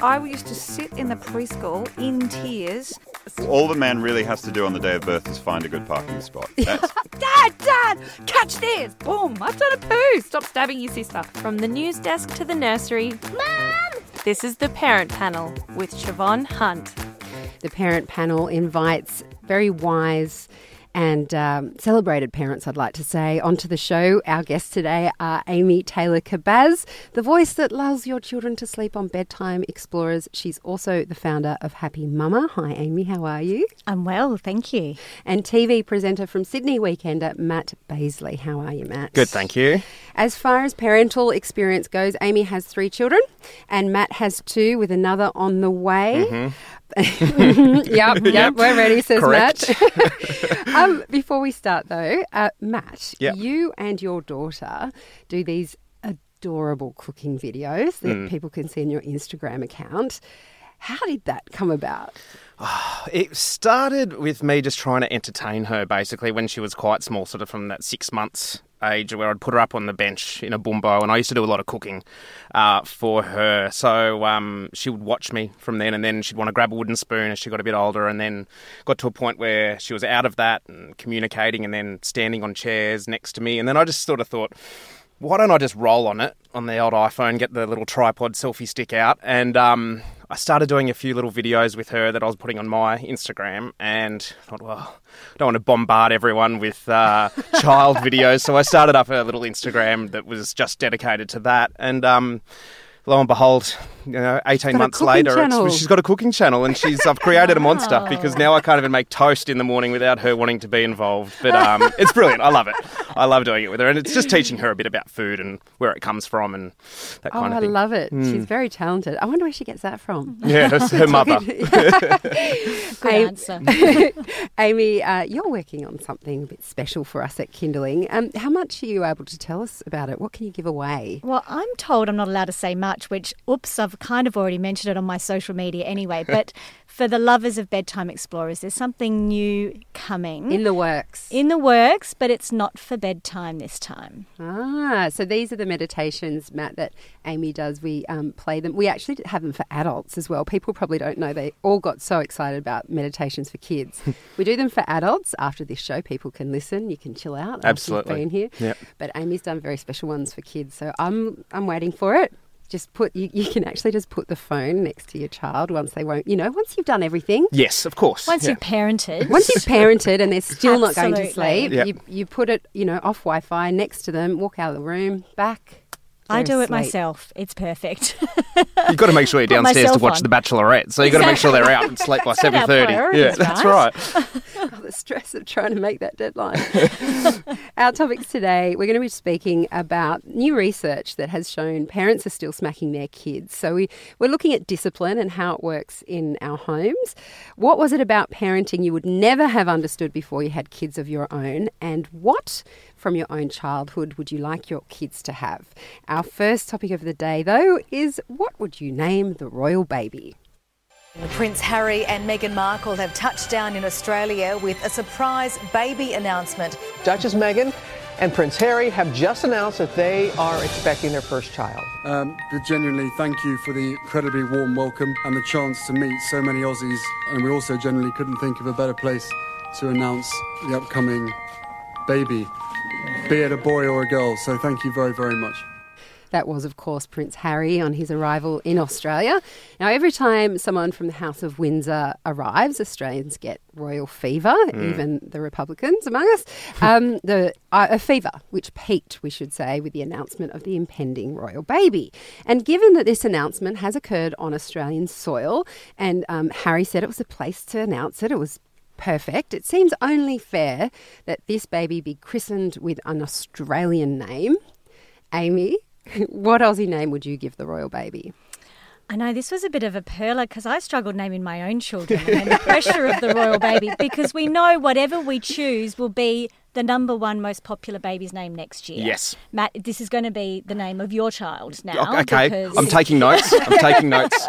I used to sit in the preschool in tears. All the man really has to do on the day of birth is find a good parking spot. That's, Dad, Dad, catch this! Boom! I've done a poo. Stop stabbing your sister. From the news desk to the nursery. Mom! This is the Parent Panel with Shevonne Hunt. The parent panel invites very wise and um, celebrated parents, I'd like to say, onto the show. Our guests today are Amy Taylor Kabbaz, the voice that lulls your children to sleep on bedtime explorers. She's also the founder of Happy Mama. Hi, Amy, how are you? I'm well, thank you. And TV presenter from Sydney Weekender, Matt Baseley. How are you, Matt? Good, thank you. As far as parental experience goes, Amy has three children, and Matt has two, with another on the way. yep, yep, we're ready, says Correct. Matt. um, before we start, though, uh, Matt, Yep. you and your daughter do these adorable cooking videos that Mm. people can see in your Instagram account. How did that come about? It started with me just trying to entertain her basically when she was quite small, sort of from that six months age where I'd put her up on the bench in a bumbo and I used to do a lot of cooking uh, for her. So um, she would watch me from then and then she'd want to grab a wooden spoon as she got a bit older and then got to a point where she was out of that and communicating and then standing on chairs next to me. And then I just sort of thought, why don't I just roll on it on the old iPhone, get the little tripod selfie stick out, and um, I started doing a few little videos with her that I was putting on my Instagram, and thought, well, I don't want to bombard everyone with uh, child videos, so I started up a little Instagram that was just dedicated to that, and um, lo and behold, you know, eighteen months later, it's, she's got a cooking channel, and she's I've created a monster because now I can't even make toast in the morning without her wanting to be involved. But um, it's brilliant. I love it. I love doing it with her, and it's just teaching her a bit about food and where it comes from and that Oh, kind I of thing. Hmm. love it. She's very talented. I wonder where she gets that from. Yeah, that's her mother. Good Amy- answer. Amy, uh, you're working on something a bit special for us at Kinderling. Um, how much are you able to tell us about it? What can you give away? Well, I'm told I'm not allowed to say much, which, oops, I've kind of already mentioned it on my social media anyway. But for the lovers of Bedtime Explorers, there's something new coming In the works. in the works, but it's not for bedtime this time. Ah, so these are the meditations, Matt, that Amy does. We um, play them. We actually have them for adults as well. People probably don't know. They all got so excited about meditations for kids. we do them for adults. After this show, people can listen. You can chill out. after you've Absolutely. been here. Yep. But Amy's done very special ones for kids. So I'm I'm waiting for it. Just put you, you can actually just put the phone next to your child once they won't. You know, once you've done everything. Yes, of course. Once yeah. you've parented, Once you've parented and they're still not going to sleep, Yep. you, you put it, you know, off Wi-Fi next to them, walk out of the room, back. I they're do it asleep. myself. It's perfect. You've got to make sure you're downstairs to watch phone. The Bachelorette, so you've got to make sure they're out and sleep by seven thirty. Yeah, that's right. The stress of trying to make that deadline. Our topics today, we're going to be speaking about new research that has shown parents are still smacking their kids. So we, we're looking at discipline and how it works in our homes. What was it about parenting you would never have understood before you had kids of your own? And what from your own childhood would you like your kids to have? Our first topic of the day, though, is what would you name the royal baby? Prince Harry and Meghan Markle have touched down in Australia with a surprise baby announcement. Duchess Meghan and Prince Harry have just announced that they are expecting their first child. Um, but genuinely, thank you for the incredibly warm welcome and the chance to meet so many Aussies. And we also generally couldn't think of a better place to announce the upcoming baby, be it a boy or a girl. So thank you very, very much. That was, of course, Prince Harry on his arrival in Australia. Now, every time someone from the House of Windsor arrives, Australians get royal fever, even the Republicans among us. Um, the uh, a fever, which peaked, we should say, with the announcement of the impending royal baby. And given that this announcement has occurred on Australian soil, and um, Harry said it was a place to announce it, it was perfect. It seems only fair that this baby be christened with an Australian name. Amy, what Aussie name would you give the royal baby? I know this was a bit of a perler because I struggled naming my own children and the pressure of the royal baby because we know whatever we choose will be the number one most popular baby's name next year. Yes. Matt, this is going to be the name of your child now. Okay, because- I'm taking notes. I'm taking notes.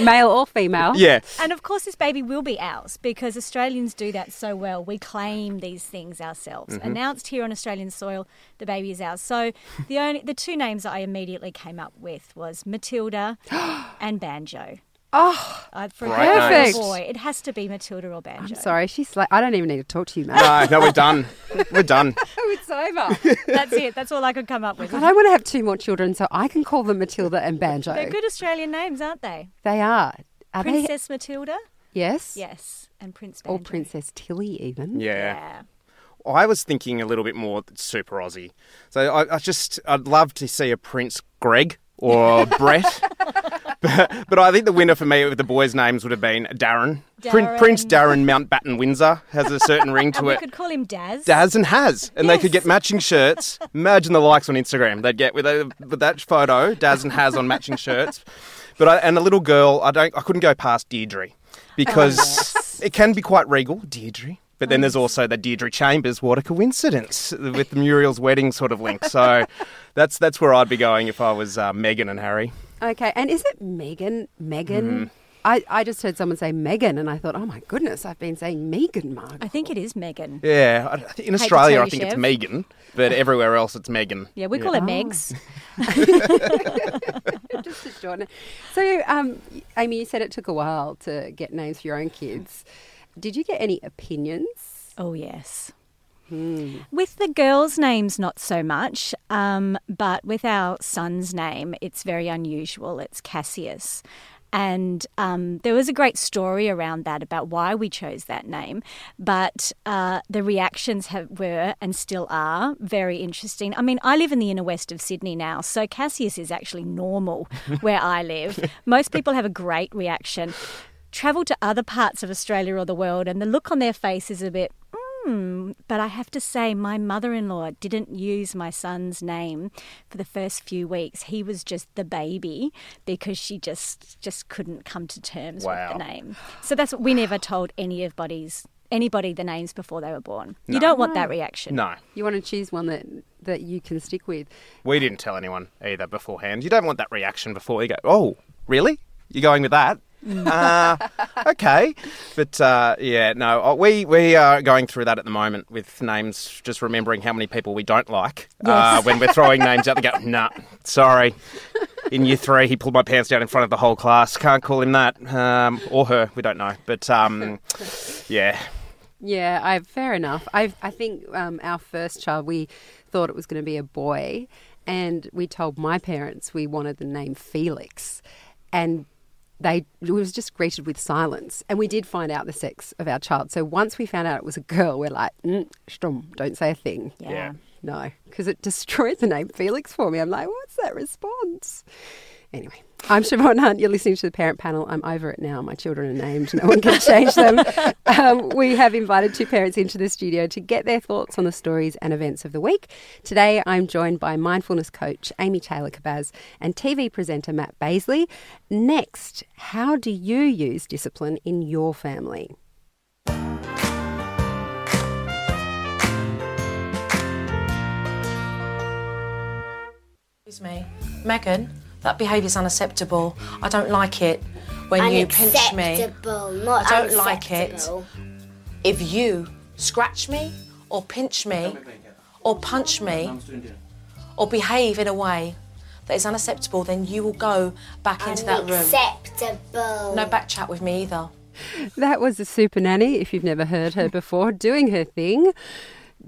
Male or female. Yeah. And of course, this baby will be ours because Australians do that so well. We claim these things ourselves. Mm-hmm. Announced here on Australian soil, the baby is ours. So the only the two names I immediately came up with was Matilda and Banjo. Oh, for Great a girl or a names. boy, it has to be Matilda or Banjo. I'm sorry. She's like, I don't even need to talk to you, Matt. No, no, we're done. We're done. Oh, it's over. That's it. That's all I could come up with. God, I want to have two more children so I can call them Matilda and Banjo. They're good Australian names, aren't they? They are. Are they? Princess Matilda, Yes. yes, and Prince Banjo. Or Princess Tilly, even. Yeah. Yeah. I was thinking a little bit more super Aussie. So I, I just, I'd love to see a Prince Greg or Brett. But, but I think the winner for me with the boys' names would have been Darren. Prin- Darren. Prince Darren Mountbatten Windsor has a certain ring And to we it. could call him Daz. Daz and Has, and they could Yes. get matching shirts. Imagine the likes on Instagram they'd get with, a, with that photo, Daz and Has on matching shirts. But I, and a little girl, I don't, I couldn't go past Deirdre because it can be quite regal, Deirdre. But then there's also the Deirdre Chambers. What a coincidence with the Muriel's wedding sort of link. So that's that's where I'd be going if I was uh, Meghan and Harry. Okay. And is it Megan? Megan? Mm-hmm. I, I just heard someone say Megan, and I thought, oh my goodness, I've been saying Megan, Mark. I think it is Megan. Yeah, I, I think in Australia I you, think it's Megan, but everywhere else it's Megan. Yeah, we call it Oh. Megs. just to shorten it. So, um, Amy, you said it took a while to get names for your own kids. Did you get any opinions? Oh, yes. With the girls' names, not so much, um, but with our son's name, it's very unusual. It's Cassius. And um, there was a great story around that about why we chose that name. But uh, the reactions have, were and still are very interesting. I mean, I live in the inner west of Sydney now, so Cassius is actually normal where I live. Most people have a great reaction. Travel to other parts of Australia or the world, and the look on their face is a bit, Hmm, but I have to say, my mother in law didn't use my son's name for the first few weeks. He was just the baby because she just just couldn't come to terms Wow. with the name. So that's what we never told anybody's anybody the names before they were born. You don't want that reaction. No, You want to choose one that, that you can stick with. we didn't tell anyone either beforehand. You don't want that reaction before you go, oh, really? You're going with that? uh, okay, but uh, yeah, no, uh, we we are going through that at the moment with names. Just remembering how many people we don't like uh, when we're throwing names out. They go, nah, sorry. In year three, he pulled my pants down in front of the whole class. Can't call him that, um, or her. We don't know, but um, yeah, Yeah, I fair enough. I I think um, our first child, we thought it was going to be a boy, and we told my parents we wanted the name Felix, and they it was just greeted with silence. And we did find out the sex of our child. So once we found out it was a girl, we're like, mm, stum, don't say a thing. Yeah. Yeah. No, because it destroyed the name Felix for me. I'm like, what's that response? Anyway, I'm Shevonne Hunt. You're listening to the parent panel. I'm over it now. My children are named. No one can change them. Um, we have invited two parents into the studio to get their thoughts on the stories and events of the week. Today, I'm joined by mindfulness coach Amy Taylor Kabbaz and TV presenter Matt Baseley. Next, how do you use discipline in your family? Excuse me, Megan. That behaviour's unacceptable. I don't like it when you pinch me. Unacceptable, not I don't like it. If you scratch me or pinch me or punch me or behave in a way that is unacceptable, then you will go back into that room. Unacceptable. No back chat with me either. That was the super nanny, if you've never heard her before, doing her thing.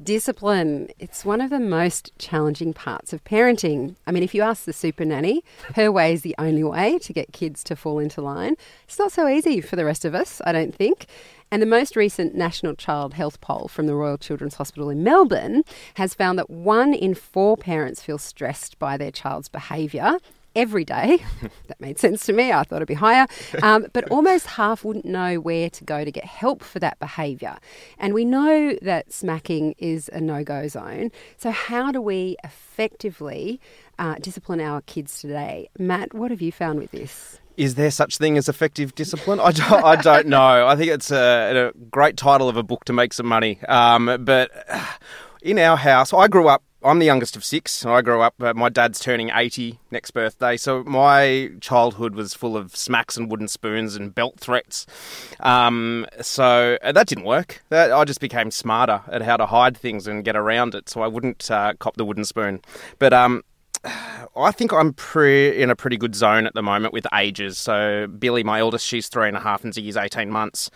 Discipline. It's one of the most challenging parts of parenting. I mean, if you ask the super nanny, her way is the only way to get kids to fall into line. It's not so easy for the rest of us, I don't think. And the most recent National Child Health Poll from the Royal Children's Hospital in Melbourne has found that one in four parents feel stressed by their child's behaviour every day. that made sense to me. I thought it'd be higher. Um, but almost half wouldn't know where to go to get help for that behaviour. And we know that smacking is a no go zone. So, how do we effectively uh, discipline our kids today? Matt, what have you found with this? Is there such thing as effective discipline? I don't, I don't know. I think it's a, a great title of a book to make some money. Um, but in our house, I grew up I'm the youngest of six. I grew up. Uh, my dad's turning 80 next birthday, so my childhood was full of smacks and wooden spoons and belt threats. Um, so uh, that didn't work. That, I just became smarter at how to hide things and get around it, so I wouldn't uh, cop the wooden spoon. But um, I think I'm pre- in a pretty good zone at the moment with ages. So Billy, my eldest, she's three and a half, and Ziggy's eighteen months.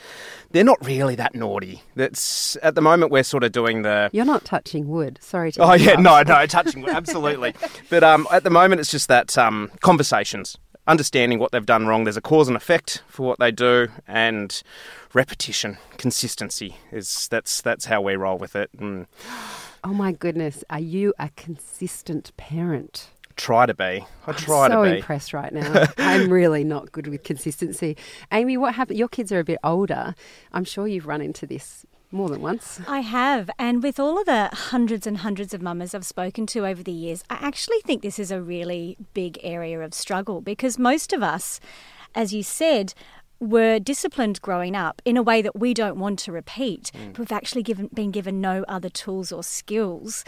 They're not really that naughty. That's at the moment we're sort of doing the. You're not touching wood. Sorry to. Oh yeah, no, no, touching wood, absolutely. but um, at the moment it's just that um, conversations, understanding what they've done wrong. There's a cause and effect for what they do, and repetition, consistency is that's that's how we roll with it. And Oh my goodness, are you a consistent parent? try to be. I try I'm so to be. impressed right now. I'm really not good with consistency. Amy, what happened? Your kids are a bit older. I'm sure you've run into this more than once. I have. And with all of the hundreds and hundreds of mamas I've spoken to over the years, I actually think this is a really big area of struggle because most of us, as you said, were disciplined growing up in a way that we don't want to repeat. Hmm. But we've actually given, been given no other tools or skills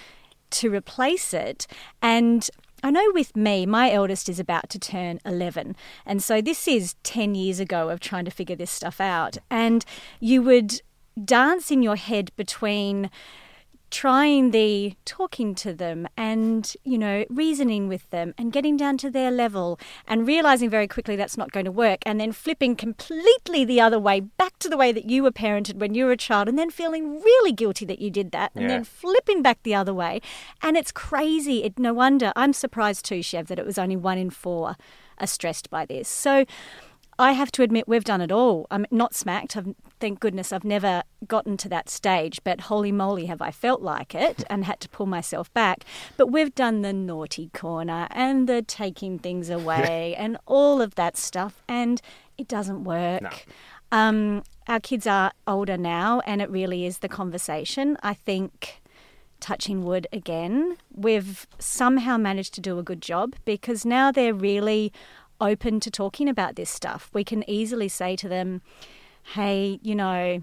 to replace it. And I know with me, my eldest is about to turn 11. And so this is 10 years ago of trying to figure this stuff out. And you would dance in your head between trying the talking to them and you know reasoning with them and getting down to their level and realizing very quickly that's not going to work and then flipping completely the other way back to the way that you were parented when you were a child and then feeling really guilty that you did that and Yeah. then flipping back the other way. And it's crazy. It no wonder. I'm surprised too Shev that it was only one in four are stressed by this. So I have to admit we've done it all. I'm not smacked. I've, thank goodness I've never gotten to that stage, but holy moly have I felt like it and had to pull myself back. But we've done the naughty corner and the taking things away and all of that stuff, and it doesn't work. Um, our kids are older now, and it really is the conversation. I think touching wood again, we've somehow managed to do a good job because now they're really open to talking about this stuff. We can easily say to them, hey, you know,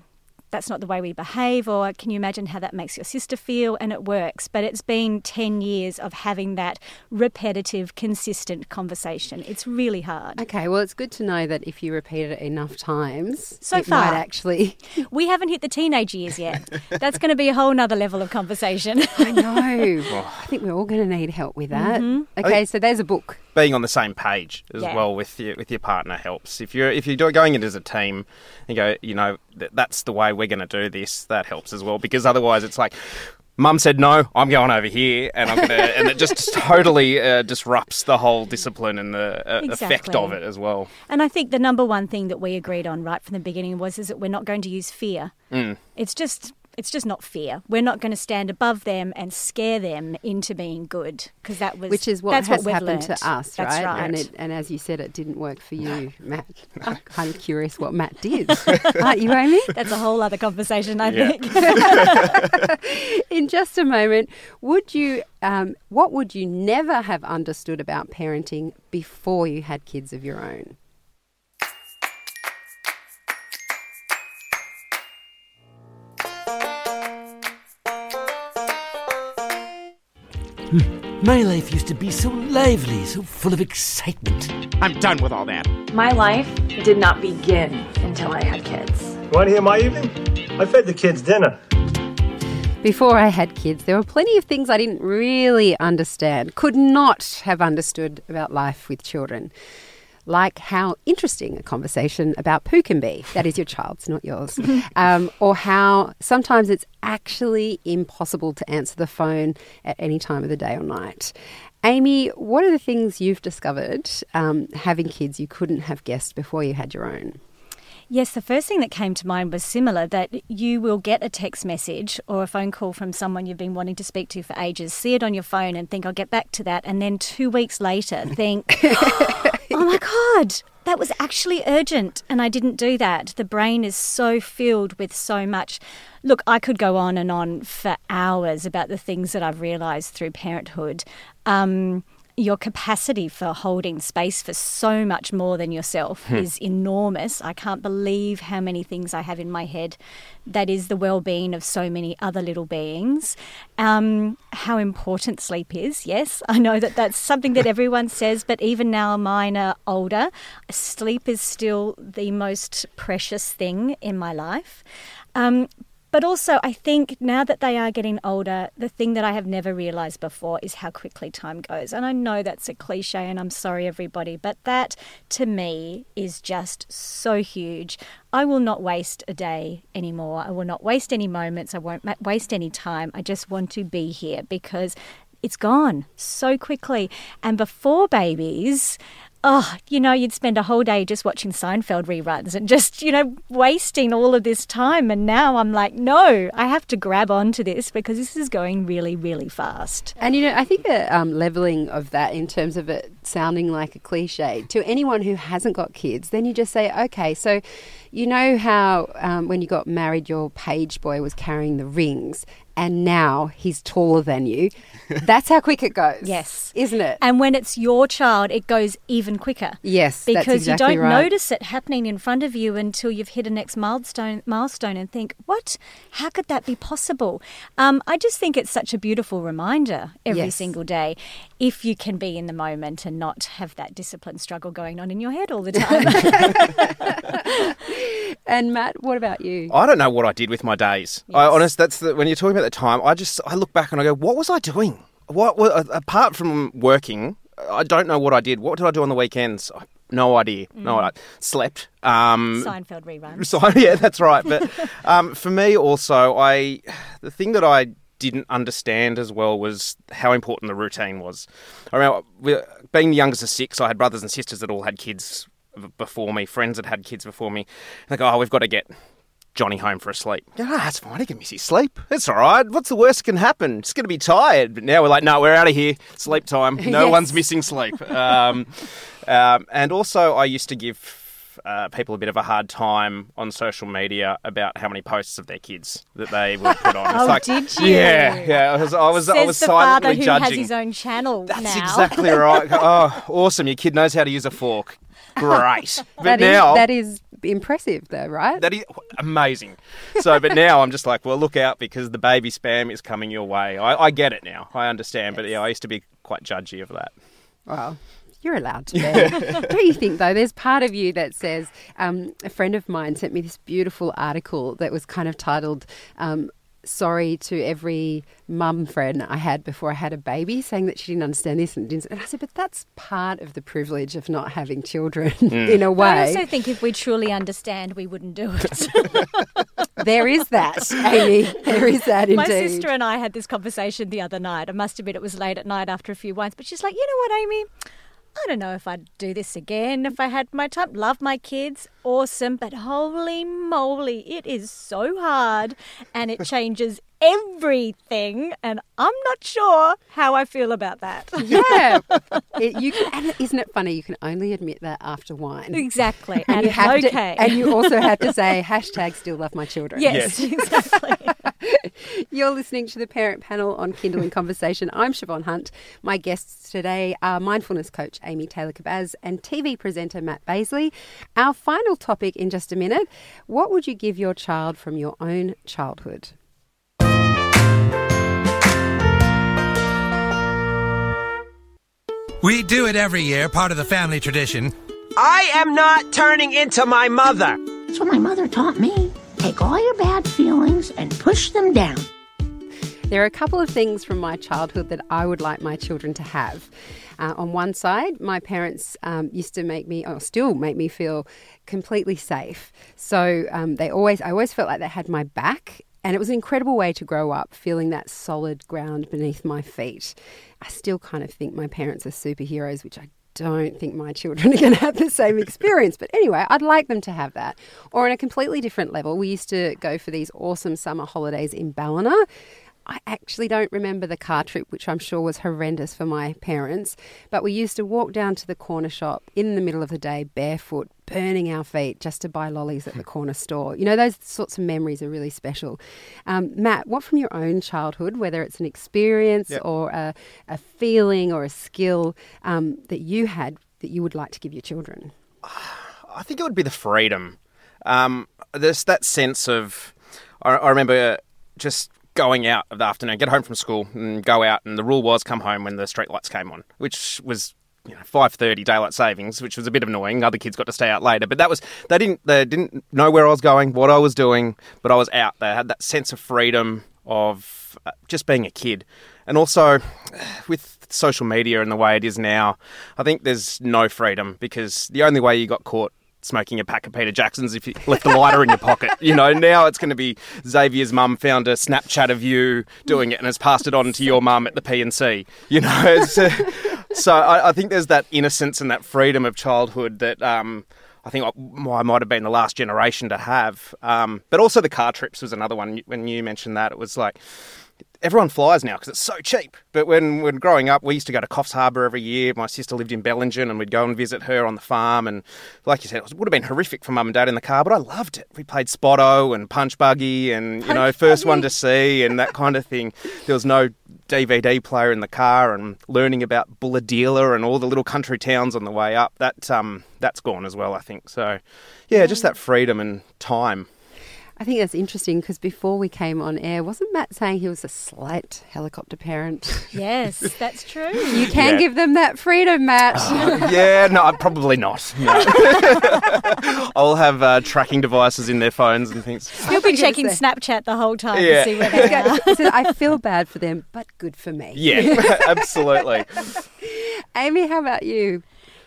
that's not the way we behave, or can you imagine how that makes your sister feel? And it works. But it's been 10 years of having that repetitive, consistent conversation. It's really hard. Okay, well, it's good to know that if you repeat it enough times, So it far, might actually. we haven't hit the teenage years yet. That's going to be a whole nother level of conversation. I know. I think we're all going to need help with that. Mhm. Okay, so there's a book. Being on the same page as Yeah. well with your with your partner helps. If you're if you're going in as a team, you go, you know, th- that's the way we're going to do this. That helps as well because otherwise it's like. Mum said no. I'm going over here, and I'm gonna, and it just totally uh, disrupts the whole discipline and the uh, effect of it as well. And I think the number one thing that we agreed on right from the beginning was is that we're not going to use fear. Mm. It's just it's just not fear. We're not going to stand above them and scare them into being good because that was Which is what that's has what happened learnt. to us, That's right? right. And, it, and as you said, it didn't work for you, Matt. I'm kind of curious what Matt did. Aren't you, Amy? That's a whole other conversation, I Yeah. think. In just a moment, would you? Um, what would you never have understood about parenting before you had kids of your own? My life used to be so lively, so full of excitement. I'm done with all that. My life did not begin until I had kids. You Want to hear my evening? I fed the kids dinner. Before I had kids, there were plenty of things I didn't really understand, could not have understood about life with children. Like how interesting a conversation about poo can be. That is your child's, not yours. um, or how sometimes it's actually impossible to answer the phone at any time of the day or night. Amy, what are the things you've discovered um, having kids you couldn't have guessed before you had your own? Yes, the first thing that came to mind was similar that you will get a text message or a phone call from someone you've been wanting to speak to for ages, see it on your phone and think, I'll get back to that. And then two weeks later, think, oh my God, that was actually urgent. And I didn't do that. The brain is so filled with so much. Look, I could go on and on for hours about the things that I've realised through parenthood. Um, your capacity for holding space for so much more than yourself Hmm. is enormous. I can't believe how many things I have in my head that is the well being of so many other little beings. Um, how important sleep is, yes. I know that that's something that everyone says, but even now mine are older. Sleep is still the most precious thing in my life. Um, but also, I think now that they are getting older, the thing that I have never realised before is how quickly time goes. And I know that's a cliche, and I'm sorry, everybody, but that to me is just so huge. I will not waste a day anymore. I will not waste any moments. I won't waste any time. I just want to be here because it's gone so quickly. And before babies, oh, you know, you'd spend a whole day just watching Seinfeld reruns and just, you know, wasting all of this time. And now I'm like, no, I have to grab onto this because this is going really, really fast. And you know, I think the um, leveling of that in terms of it sounding like a cliche to anyone who hasn't got kids, then you just say, okay, so you know how um, when you got married, your page boy was carrying the rings, and now he's taller than you. That's how quick it goes. Yes. Isn't it? And when it's your child, it goes even quicker. Yes, that's because exactly you don't right. notice it happening in front of you until you've hit a next milestone milestone and think, "What? How could that be possible?" Um, I just think it's such a beautiful reminder every Yes. single day, if you can be in the moment and not have that discipline struggle going on in your head all the time. and Matt, what about you? I don't know what I did with my days. I honest, that's the, when you're talking about the time. I just I look back and I go, what was I doing? What, apart from working? I don't know what I did. What did I do on the weekends? No idea. No, Mm. I slept. Um, Seinfeld rerun. So, yeah, that's right. But um, for me, also, I the thing that I didn't understand as well was how important the routine was. I remember being the youngest of six, I had brothers and sisters that all had kids before me, friends that had kids before me. They go, "Oh, we've got to get." Johnny home for a sleep. Yeah, no, that's fine. He can miss his sleep. It's all right. What's the worst that can happen? It's going to be tired. But now we're like, no, we're out of here. Sleep time. No Yes. one's missing sleep. Um, um, and also, I used to give uh, people a bit of a hard time on social media about how many posts of their kids that they would put on. It's Oh, like, did you? Yeah, yeah. I was, I was, Says I was the father who judging. has his own channel. That's now. exactly right. Oh, awesome! Your kid knows how to use a fork. Great. But That is- now that is impressive, though, right? that is amazing. So, but now I'm just like, well, look out because the baby spam is coming your way. I, I get it now. I understand. But yeah, I used to be quite judgy of that. Well, you're allowed to be. What Don't you think, though? There's part of you that says, um, a friend of mine sent me this beautiful article that was kind of titled, um, Sorry to every mum friend I had before I had a baby, saying that she didn't understand this and didn't. And I said, but that's part of the privilege of not having children mm. in a way. I also think if we truly understand, we wouldn't do it. there is that, Amy. There is that indeed. My sister and I had this conversation the other night. I must admit it was late at night after a few wines, but she's like, you know what, Amy? I don't know if I'd do this again if I had my time. Love my kids, awesome, but holy moly, it is so hard and it changes everything, and I'm not sure how I feel about that. yeah, It- you can, and isn't it funny? You can only admit that after wine. Exactly, and, and you it's have okay. to, and you also have to say hashtag still love my children. Yes, exactly. You're listening to the Parent Panel on Kinderling Conversation. I'm Shevonne Hunt. My guests today are mindfulness coach Amy Taylor Kabbaz and TV presenter Matt Baseley. Our final topic in just a minute: What would you give your child from your own childhood? We do it every year, part of the family tradition. I am not turning into my mother. That's what my mother taught me. Take all your bad feelings and push them down. There are a couple of things from my childhood that I would like my children to have. Uh, on one side, my parents um, used to make me, or still make me feel completely safe. So um, they always, I always felt like they had my back, and it was an incredible way to grow up, feeling that solid ground beneath my feet. I still kind of think my parents are superheroes, which I don't think my children are going to have the same experience. But anyway, I'd like them to have that. Or on a completely different level, we used to go for these awesome summer holidays in Ballina. I actually don't remember the car trip, which I'm sure was horrendous for my parents. But we used to walk down to the corner shop in the middle of the day barefoot, burning our feet just to buy lollies at the corner store. You know, those sorts of memories are really special. Um, Matt, what from your own childhood, whether it's an experience Yep. or a, a feeling or a skill um, that you had that you would like to give your children? I think it would be the freedom. Um, there's that sense of. I, I remember just going out of the afternoon, get home from school, and go out, and the rule was come home when the street lights came on, which was. You know, five thirty daylight savings, which was a bit annoying. Other kids got to stay out later, but that was they didn't they didn't know where I was going, what I was doing, but I was out. They had that sense of freedom of uh, just being a kid, and also with social media and the way it is now, I think there's no freedom because the only way you got caught smoking a pack of Peter Jacksons if you left the lighter in your pocket. You know, now it's going to be Xavier's mum found a Snapchat of you doing it and has passed it on to your mum at the P&C. You know, it's, uh, so I, I think there's that innocence and that freedom of childhood that um, I think I, might have been the last generation to have. Um, but also the car trips was another one. When you mentioned that, it was like everyone flies now because it's so cheap. But when when growing up, we used to go to Coffs Harbour every year. My sister lived in Bellingen, and we'd go and visit her on the farm. And like you said, it would have been horrific for mum and dad in the car, but I loved it. We played Spotto and Punch Buggy, and you know, first one to see, and that kind of thing. There was no DVD player in the car, and learning about Bulahdelah and all the little country towns on the way up. That um, that's gone as well, I think. So, yeah, just that freedom and time. I think that's interesting because before we came on air, wasn't Matt saying he was a slight helicopter parent? Yes, that's true. You can Yeah. give them that freedom, Matt. yeah, no, probably not. No. I'll have uh, tracking devices in their phones and things. You'll be checking Snapchat the whole time Yeah. to see where they are. He said, I feel bad for them, but good for me. Yeah, absolutely. Amy, how about you?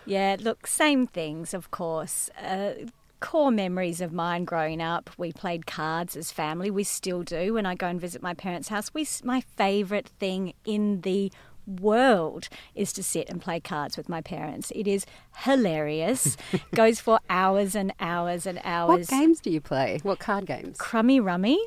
Yeah, look, same things, of course. Uh, core memories of mine growing up. We played cards as family. We still do. When I go and visit my parents' house, we my favourite thing in the world is to sit and play cards with my parents. It is hilarious. Goes for hours and hours and hours. What games do you play? What card games? Crummy Rummy.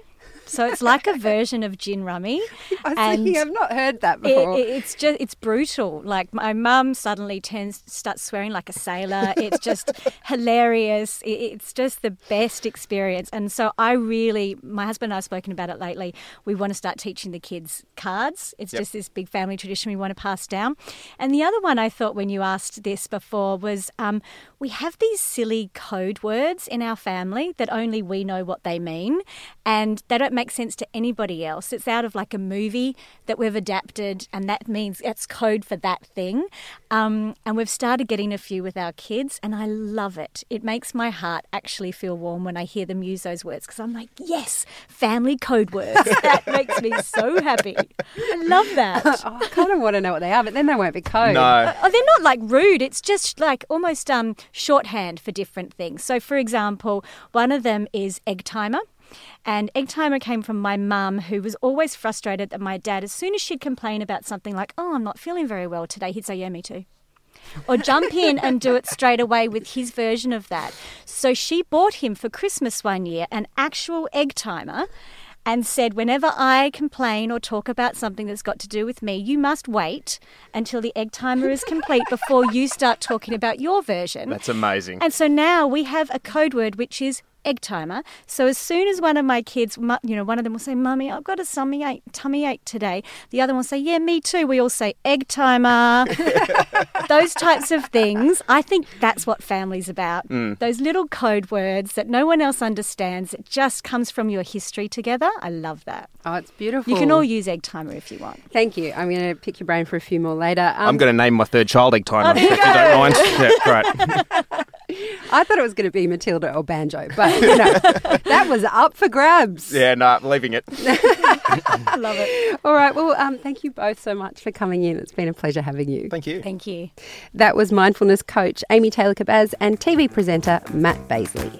So it's like a version of Gin Rummy. I was thinking, I've not heard that before. it- it's just it's brutal. Like my mum suddenly turns starts swearing like a sailor. It's just hilarious. It, it's just the best experience. And so I really, my husband and I have spoken about it lately. We want to start teaching the kids cards. It's Yep. just this big family tradition we want to pass down. And the other one I thought when you asked this before was um, we have these silly code words in our family that only we know what they mean, and they don't make sense to anybody else. It's out of like a movie that we've adapted, and that means it's code for that thing. Um, and we've started getting a few with our kids, and I love it. It makes my heart actually feel warm when I hear them use those words because I'm like, yes, family code words. that makes me so happy. I love that. oh, I kind of want to know what they are, but then they won't be code. No. Oh, they're not like rude. It's just like almost um, shorthand for different things. So, for example, one of them is egg timer. And egg timer came from my mum, who was always frustrated that my dad, as soon as she'd complain about something like, oh, I'm not feeling very well today, he'd say, yeah, me too. Or jump in and do it straight away with his version of that. So she bought him for Christmas one year an actual egg timer and said, whenever I complain or talk about something that's got to do with me, you must wait until the egg timer is complete before you start talking about your version. That's amazing. And so now we have a code word which is egg timer. So as soon as one of my kids, you know, one of them will say, "Mummy, I've got a tummy ache, tummy ache today." The other one will say, "Yeah, me too." We all say egg timer. Those types of things. I think that's what family's about. Mm. Those little code words that no one else understands. It just comes from your history together. I love that. Oh, it's beautiful. You can all use egg timer if you want. Thank you. I'm going to pick your brain for a few more later. Um, I'm going to name my third child egg timer, Oh, if you don't mind. Yeah, great. I thought it was going to be Matilda or Banjo, but you know, that was up for grabs. Yeah, no, I'm leaving it. Love it. All right. Well, um, thank you both so much for coming in. It's been a pleasure having you. Thank you. Thank you. That was mindfulness coach Amy Taylor Kabbaz and TV presenter Matt Baseley.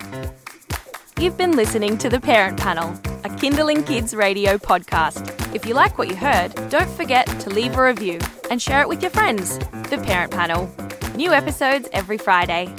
You've been listening to The Parent Panel, a Kinderling Kids radio podcast. If you like what you heard, don't forget to leave a review and share it with your friends. The Parent Panel. New episodes every Friday.